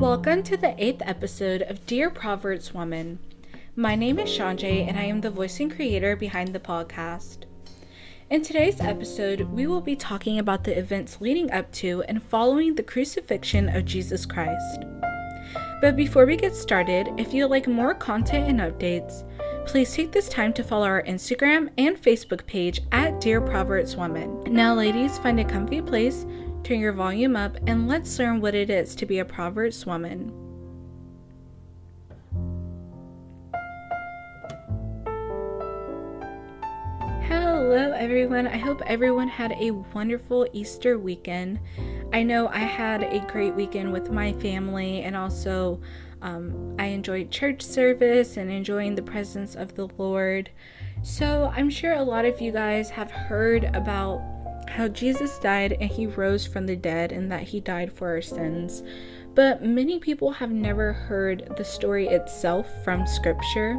Welcome to the eighth episode of Dear Proverbs Woman. My name is Shanjay, and I am the voice and creator behind the podcast. In today's episode, we will be talking about the events leading up to and following the crucifixion of Jesus Christ. But before we get started, if you'd like more content and updates, please take this time to follow our Instagram and Facebook page at Dear Proverbs Woman. Now, ladies, find a comfy place turn your volume up, and let's learn what it is to be a Proverbs woman. Hello, everyone. I hope everyone had a wonderful Easter weekend. I know I had a great weekend with my family, and also um, I enjoyed church service and enjoying the presence of the Lord. So, I'm sure a lot of you guys have heard about how Jesus died and he rose from the dead and that he died for our sins. But many people have never heard the story itself from scripture.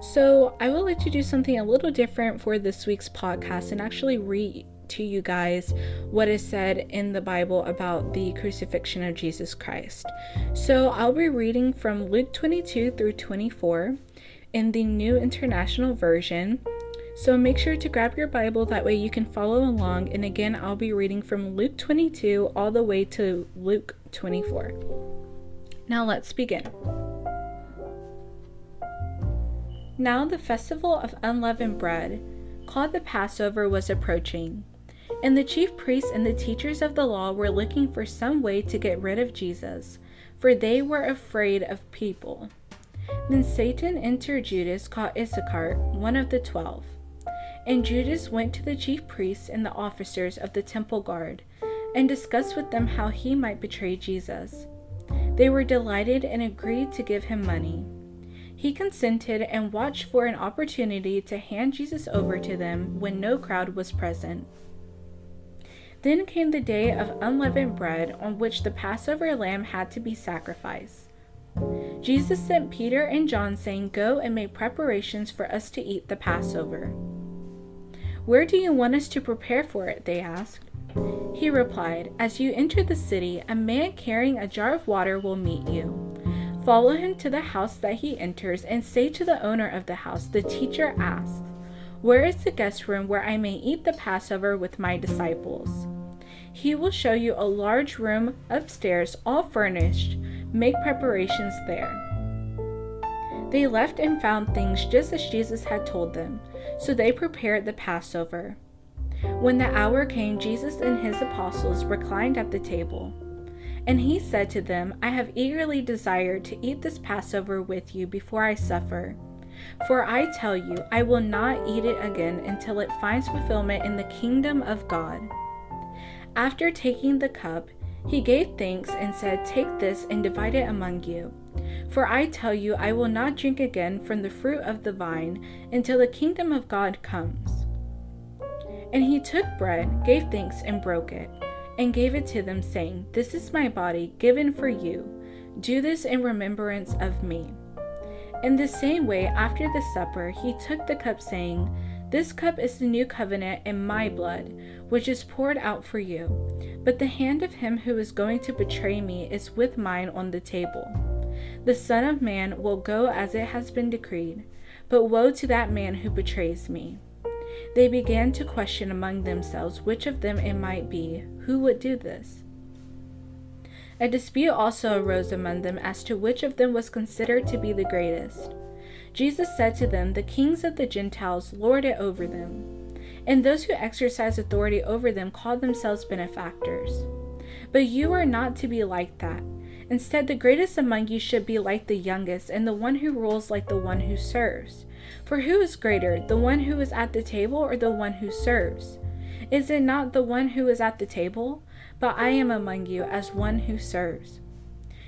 So I would like to do something a little different for this week's podcast and actually read to you guys what is said in the Bible about the crucifixion of Jesus Christ. So I'll be reading from Luke 22 through 24 in the New International Version. So make sure to grab your Bible, that way you can follow along. And again, I'll be reading from Luke 22 all the way to Luke 24. Now let's begin. Now the festival of unleavened bread, called the Passover, was approaching. And the chief priests and the teachers of the law were looking for some way to get rid of Jesus, for they were afraid of people. Then Satan entered Judas, called Iscariot, one of the twelve. And Judas went to the chief priests and the officers of the temple guard and discussed with them how he might betray Jesus. They were delighted and agreed to give him money. He consented and watched for an opportunity to hand Jesus over to them when no crowd was present. Then came the day of unleavened bread on which the Passover lamb had to be sacrificed. Jesus sent Peter and John, saying, Go and make preparations for us to eat the Passover. Where do you want us to prepare for it? they asked. He replied, As you enter the city, a man carrying a jar of water will meet you. Follow him to the house that he enters, and say to the owner of the house, The teacher asks, Where is the guest room where I may eat the Passover with my disciples? He will show you a large room upstairs, all furnished. Make preparations there. They left and found things just as Jesus had told them. So they prepared the Passover. When the hour came, Jesus and his apostles reclined at the table. And he said to them, I have eagerly desired to eat this Passover with you before I suffer. For I tell you, I will not eat it again until it finds fulfillment in the kingdom of God. After taking the cup, he gave thanks and said, Take this and divide it among you. For I tell you, I will not drink again from the fruit of the vine until the kingdom of God comes. And he took bread, gave thanks, and broke it, and gave it to them, saying, This is my body, given for you. Do this in remembrance of me. In the same way, after the supper, he took the cup, saying, This cup is the new covenant in my blood, which is poured out for you. But the hand of him who is going to betray me is with mine on the table. The Son of Man will go as it has been decreed, but woe to that man who betrays me. They began to question among themselves which of them it might be who would do this. A dispute also arose among them as to which of them was considered to be the greatest. Jesus said to them, The kings of the Gentiles lord it over them, and those who exercise authority over them call themselves benefactors. But you are not to be like that. Instead, the greatest among you should be like the youngest, and the one who rules like the one who serves. For who is greater, the one who is at the table or the one who serves? Is it not the one who is at the table? But I am among you as one who serves.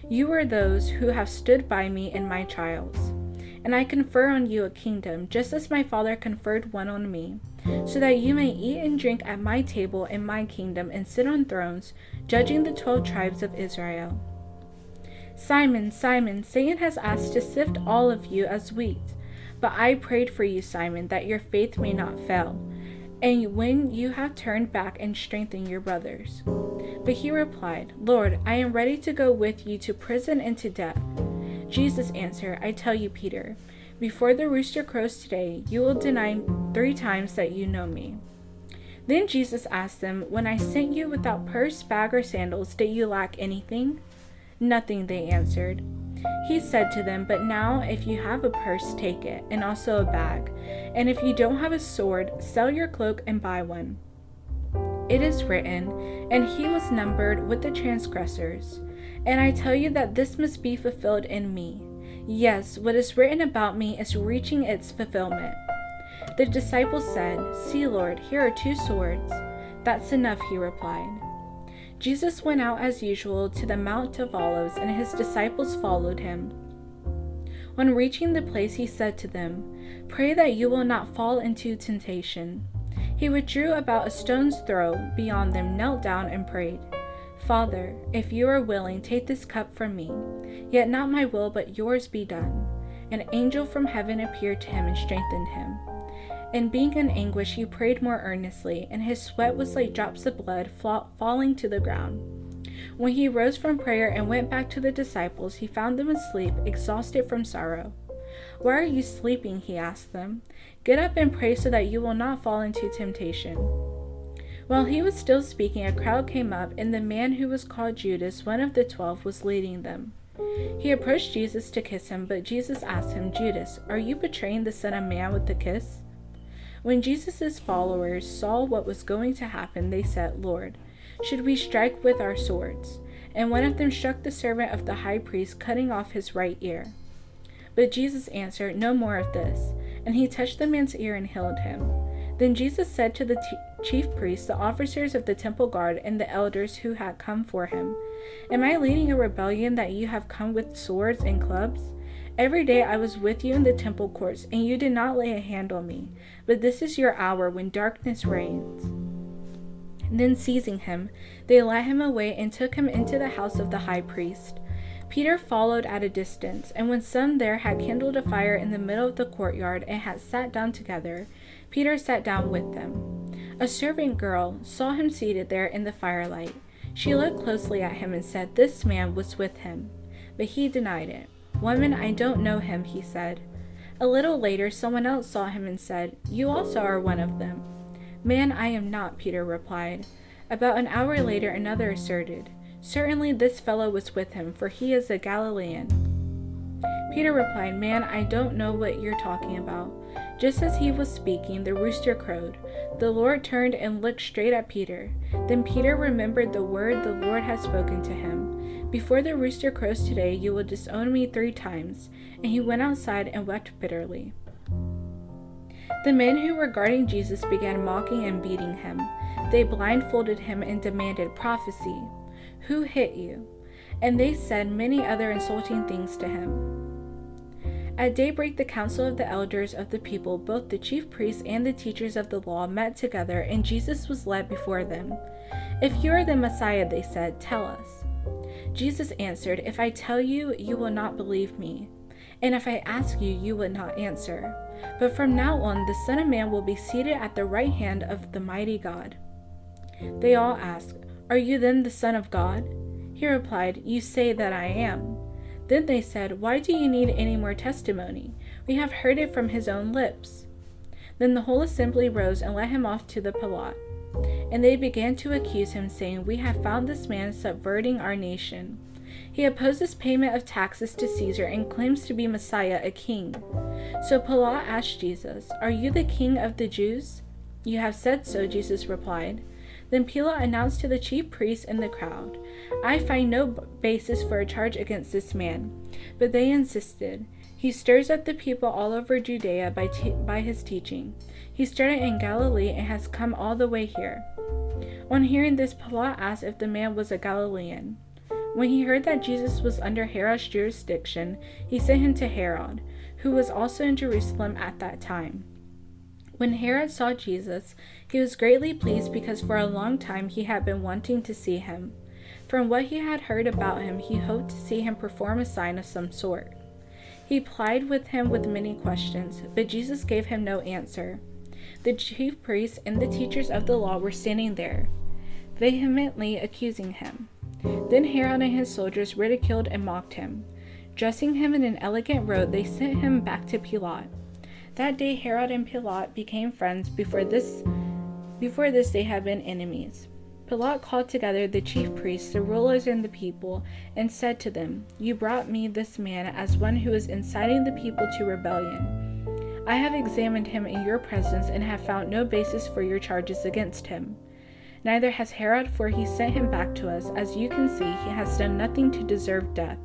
You are those who have stood by me in my trials. And I confer on you a kingdom, just as my Father conferred one on me, so that you may eat and drink at my table in my kingdom and sit on thrones, judging the twelve tribes of Israel. Simon, Simon, Satan has asked to sift all of you as wheat. But I prayed for you, Simon, that your faith may not fail. and when you have turned back and strengthened your brothers. But he replied, Lord, I am ready to go with you to prison and to death. Jesus answered, I tell you, Peter, before the rooster crows today, you will deny three times that you know me. Then Jesus asked them, When I sent you without purse, bag, or sandals, did you lack anything? Nothing, they answered. He said to them, But now, if you have a purse, take it, and also a bag. And if you don't have a sword, sell your cloak and buy one. It is written, And he was numbered with the transgressors. And I tell you that this must be fulfilled in me. Yes, what is written about me is reaching its fulfillment. The disciples said, See, Lord, here are two swords. That's enough, he replied. Jesus went out as usual to the Mount of Olives, and his disciples followed him. On reaching the place, he said to them, Pray that you will not fall into temptation. He withdrew about a stone's throw beyond them, knelt down, and prayed, Father, if you are willing, take this cup from me. Yet not my will, but yours be done. An angel from heaven appeared to him and strengthened him. And being in anguish, he prayed more earnestly, and his sweat was like drops of blood falling to the ground. When he rose from prayer and went back to the disciples, he found them asleep, exhausted from sorrow. Why are you sleeping? he asked them. Get up and pray so that you will not fall into temptation. While he was still speaking, a crowd came up, and the man who was called Judas, one of the twelve, was leading them. He approached Jesus to kiss him, but Jesus asked him, Judas, are you betraying the Son of Man with a kiss? When Jesus' followers saw what was going to happen, they said, Lord, should we strike with our swords? And one of them struck the servant of the high priest, cutting off his right ear. But Jesus answered, No more of this. And he touched the man's ear and healed him. Then Jesus said to the t- chief priests, the officers of the temple guard, and the elders who had come for him, Am I leading a rebellion that you have come with swords and clubs? Every day I was with you in the temple courts, and you did not lay a hand on me. But this is your hour when darkness reigns. Then seizing him, they led him away and took him into the house of the high priest. Peter followed at a distance, and when some there had kindled a fire in the middle of the courtyard and had sat down together, Peter sat down with them. A servant girl saw him seated there in the firelight. She looked closely at him and said, This man was with him. But he denied it. Woman, I don't know him, he said. A little later, someone else saw him and said, You also are one of them. Man, I am not, Peter replied. About an hour later, another asserted, Certainly this fellow was with him, for he is a Galilean. Peter replied, Man, I don't know what you're talking about. Just as he was speaking, the rooster crowed. The Lord turned and looked straight at Peter. Then Peter remembered the word the Lord had spoken to him. Before the rooster crows today, you will disown me three times. And he went outside and wept bitterly. The men who were guarding Jesus began mocking and beating him. They blindfolded him and demanded, Prophecy, who hit you? And they said many other insulting things to him. At daybreak, the council of the elders of the people, both the chief priests and the teachers of the law, met together, and Jesus was led before them. If you are the Messiah, they said, tell us. Jesus answered, If I tell you, you will not believe me. And if I ask you, you would not answer. But from now on, the Son of Man will be seated at the right hand of the mighty God. They all asked, Are you then the Son of God? He replied, You say that I am. Then they said, Why do you need any more testimony? We have heard it from his own lips. Then the whole assembly rose and led him off to the Pilate. And they began to accuse him, saying, We have found this man subverting our nation. He opposes payment of taxes to Caesar and claims to be Messiah, a king. So Pilate asked Jesus, Are you the king of the Jews? You have said so, Jesus replied. Then Pilate announced to the chief priests and the crowd, I find no basis for a charge against this man. But they insisted, He stirs up the people all over Judea by, te- by his teaching. He started in Galilee and has come all the way here. On hearing this, Pilate asked if the man was a Galilean. When he heard that Jesus was under Herod's jurisdiction, he sent him to Herod, who was also in Jerusalem at that time. When Herod saw Jesus, he was greatly pleased because for a long time he had been wanting to see him. From what he had heard about him, he hoped to see him perform a sign of some sort. He plied with him with many questions, but Jesus gave him no answer. The chief priests and the teachers of the law were standing there, vehemently accusing him. Then Herod and his soldiers ridiculed and mocked him. Dressing him in an elegant robe, they sent him back to Pilate. That day Herod and Pilate became friends. Before this before this they had been enemies. Pilate called together the chief priests, the rulers, and the people, and said to them, You brought me this man as one who is inciting the people to rebellion. I have examined him in your presence and have found no basis for your charges against him. Neither has Herod, for he sent him back to us. As you can see, he has done nothing to deserve death.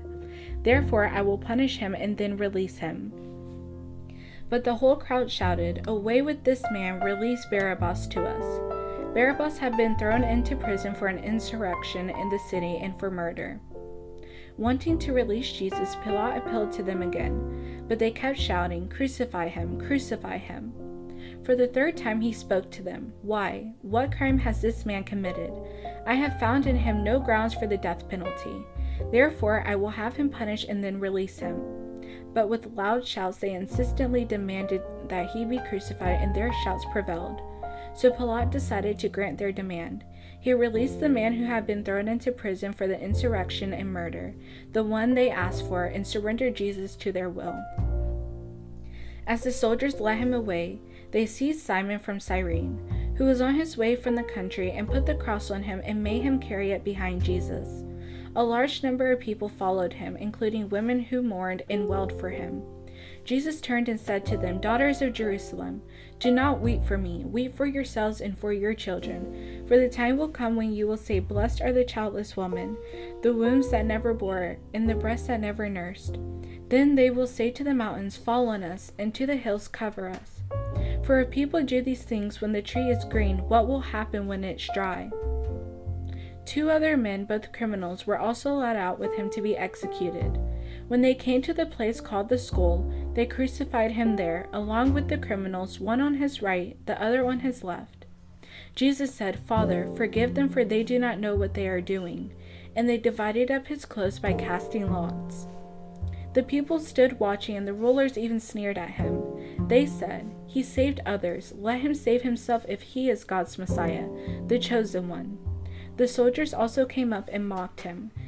Therefore, I will punish him and then release him. But the whole crowd shouted, Away with this man, release Barabbas to us. Barabbas had been thrown into prison for an insurrection in the city and for murder. Wanting to release Jesus, Pilate appealed to them again, but they kept shouting, Crucify him, crucify him. For the third time he spoke to them. Why? What crime has this man committed? I have found in him no grounds for the death penalty. Therefore, I will have him punished and then release him. But with loud shouts, they insistently demanded that he be crucified, and their shouts prevailed. So Pilate decided to grant their demand. He released the man who had been thrown into prison for the insurrection and murder, the one they asked for, and surrendered Jesus to their will. As the soldiers led him away, they seized Simon from Cyrene, who was on his way from the country, and put the cross on him and made him carry it behind Jesus. A large number of people followed him, including women who mourned and wailed for him. Jesus turned and said to them, Daughters of Jerusalem, do not weep for me, weep for yourselves and for your children. For the time will come when you will say, Blessed are the childless women, the wombs that never bore, and the breasts that never nursed. Then they will say to the mountains, Fall on us, and to the hills, Cover us. For if people do these things when the tree is green, what will happen when it's dry? Two other men, both criminals, were also led out with him to be executed. When they came to the place called the skull, they crucified him there, along with the criminals, one on his right, the other on his left. Jesus said, Father, forgive them, for they do not know what they are doing. And they divided up his clothes by casting lots. The people stood watching, and the rulers even sneered at him. They said, He saved others. Let him save himself if he is God's Messiah, the chosen one. The soldiers also came up and mocked him.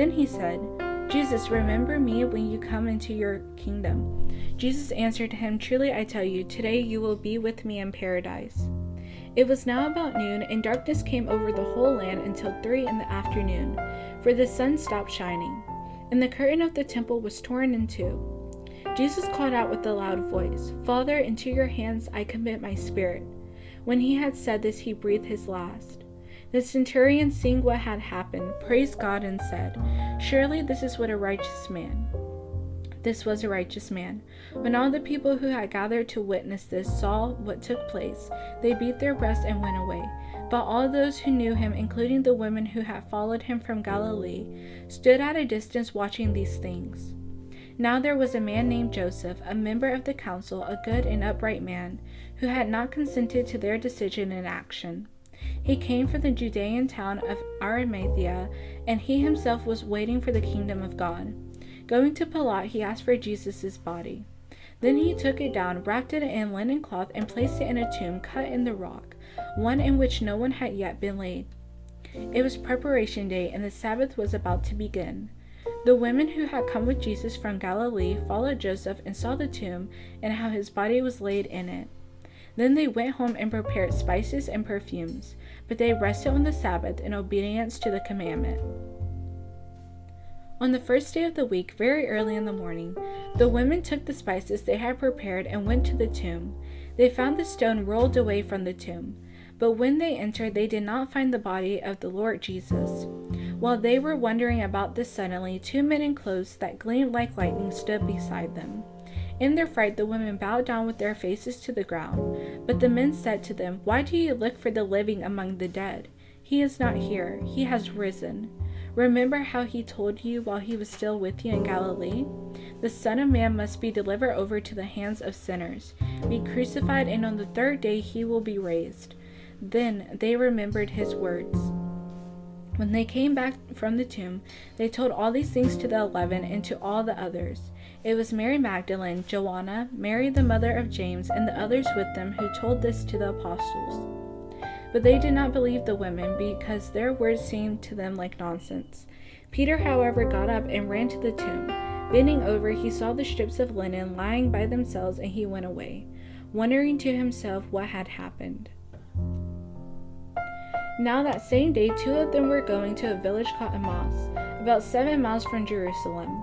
Then he said, Jesus, remember me when you come into your kingdom. Jesus answered him, Truly I tell you, today you will be with me in paradise. It was now about noon, and darkness came over the whole land until three in the afternoon, for the sun stopped shining, and the curtain of the temple was torn in two. Jesus called out with a loud voice, Father, into your hands I commit my spirit. When he had said this, he breathed his last. The centurion, seeing what had happened, praised God and said, Surely this is what a righteous man. This was a righteous man. When all the people who had gathered to witness this saw what took place, they beat their breasts and went away. But all those who knew him, including the women who had followed him from Galilee, stood at a distance watching these things. Now there was a man named Joseph, a member of the council, a good and upright man, who had not consented to their decision and action. He came from the Judean town of Arimathea, and he himself was waiting for the kingdom of God. Going to Pilate, he asked for Jesus' body. Then he took it down, wrapped it in linen cloth, and placed it in a tomb cut in the rock, one in which no one had yet been laid. It was preparation day, and the Sabbath was about to begin. The women who had come with Jesus from Galilee followed Joseph and saw the tomb and how his body was laid in it. Then they went home and prepared spices and perfumes, but they rested on the Sabbath in obedience to the commandment. On the first day of the week, very early in the morning, the women took the spices they had prepared and went to the tomb. They found the stone rolled away from the tomb, but when they entered, they did not find the body of the Lord Jesus. While they were wondering about this suddenly, two men in clothes that gleamed like lightning stood beside them. In their fright, the women bowed down with their faces to the ground. But the men said to them, Why do you look for the living among the dead? He is not here, he has risen. Remember how he told you while he was still with you in Galilee? The Son of Man must be delivered over to the hands of sinners, be crucified, and on the third day he will be raised. Then they remembered his words. When they came back from the tomb, they told all these things to the eleven and to all the others. It was Mary Magdalene, Joanna, Mary the mother of James, and the others with them who told this to the apostles. But they did not believe the women because their words seemed to them like nonsense. Peter, however, got up and ran to the tomb. Bending over, he saw the strips of linen lying by themselves, and he went away, wondering to himself what had happened. Now, that same day, two of them were going to a village called Emmaus, about seven miles from Jerusalem.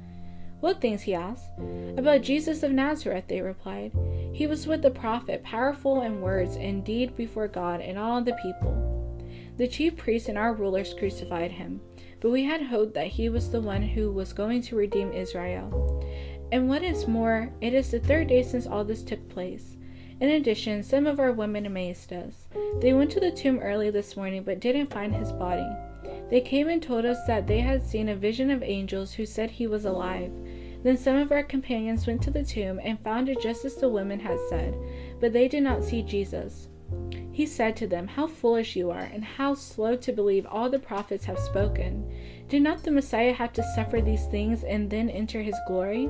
What things? he asked. About Jesus of Nazareth, they replied. He was with the prophet, powerful in words and deed before God and all the people. The chief priests and our rulers crucified him, but we had hoped that he was the one who was going to redeem Israel. And what is more, it is the third day since all this took place. In addition, some of our women amazed us. They went to the tomb early this morning but didn't find his body. They came and told us that they had seen a vision of angels who said he was alive. Then some of our companions went to the tomb and found it just as the women had said, but they did not see Jesus. He said to them, How foolish you are, and how slow to believe all the prophets have spoken. Did not the Messiah have to suffer these things and then enter his glory?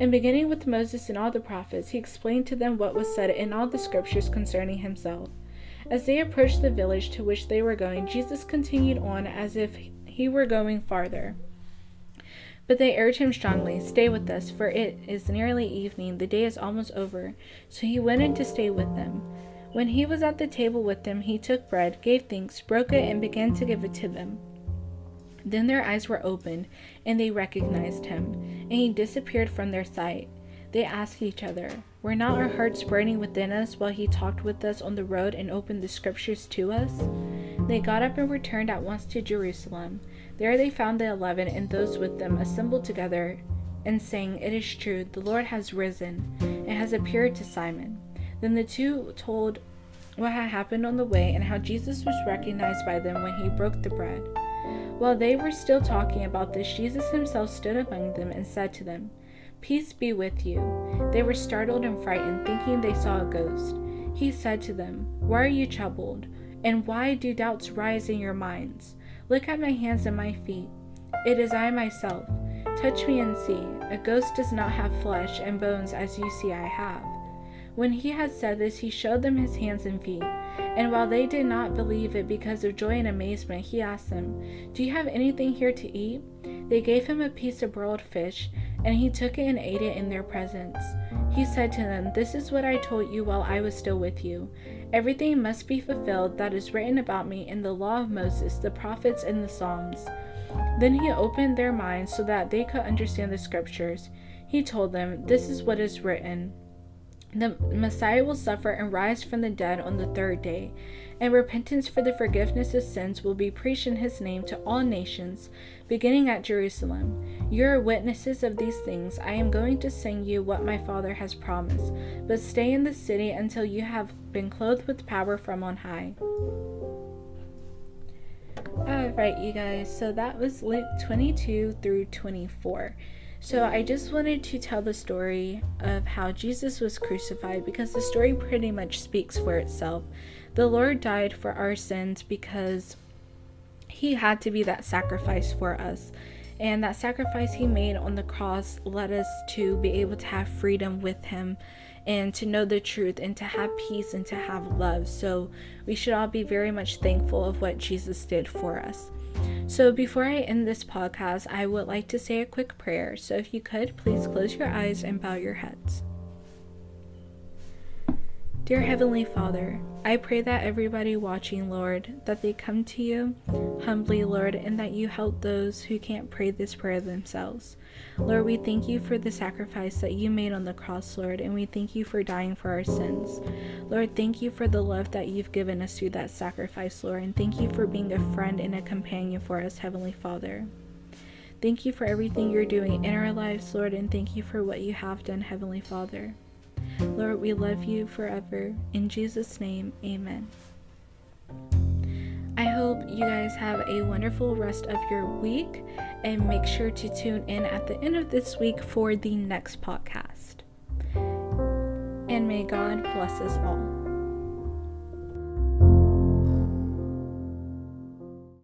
And beginning with Moses and all the prophets, he explained to them what was said in all the scriptures concerning himself. As they approached the village to which they were going, Jesus continued on as if he were going farther. But they urged him strongly, Stay with us, for it is nearly evening, the day is almost over. So he went in to stay with them. When he was at the table with them, he took bread, gave thanks, broke it, and began to give it to them. Then their eyes were opened, and they recognized him, and he disappeared from their sight. They asked each other, Were not our hearts burning within us while he talked with us on the road and opened the scriptures to us? They got up and returned at once to Jerusalem. There they found the eleven and those with them assembled together, and saying, It is true, the Lord has risen, and has appeared to Simon. Then the two told what had happened on the way and how Jesus was recognized by them when he broke the bread. While they were still talking about this, Jesus himself stood among them and said to them, Peace be with you. They were startled and frightened, thinking they saw a ghost. He said to them, Why are you troubled? And why do doubts rise in your minds? Look at my hands and my feet. It is I myself. Touch me and see. A ghost does not have flesh and bones as you see I have. When he had said this, he showed them his hands and feet. And while they did not believe it because of joy and amazement, he asked them, Do you have anything here to eat? They gave him a piece of broiled fish, and he took it and ate it in their presence. He said to them, This is what I told you while I was still with you. Everything must be fulfilled that is written about me in the law of Moses, the prophets, and the Psalms. Then he opened their minds so that they could understand the scriptures. He told them, This is what is written. The Messiah will suffer and rise from the dead on the third day, and repentance for the forgiveness of sins will be preached in his name to all nations, beginning at Jerusalem. You are witnesses of these things. I am going to send you what my Father has promised, but stay in the city until you have been clothed with power from on high. Alright, you guys, so that was Luke 22 through 24. So I just wanted to tell the story of how Jesus was crucified because the story pretty much speaks for itself. The Lord died for our sins because he had to be that sacrifice for us. And that sacrifice he made on the cross led us to be able to have freedom with him and to know the truth and to have peace and to have love. So we should all be very much thankful of what Jesus did for us. So, before I end this podcast, I would like to say a quick prayer. So, if you could, please close your eyes and bow your heads. Dear Heavenly Father, I pray that everybody watching, Lord, that they come to you humbly, Lord, and that you help those who can't pray this prayer themselves. Lord, we thank you for the sacrifice that you made on the cross, Lord, and we thank you for dying for our sins. Lord, thank you for the love that you've given us through that sacrifice, Lord, and thank you for being a friend and a companion for us, Heavenly Father. Thank you for everything you're doing in our lives, Lord, and thank you for what you have done, Heavenly Father. Lord, we love you forever. In Jesus' name, amen. I hope you guys have a wonderful rest of your week and make sure to tune in at the end of this week for the next podcast. And may God bless us all.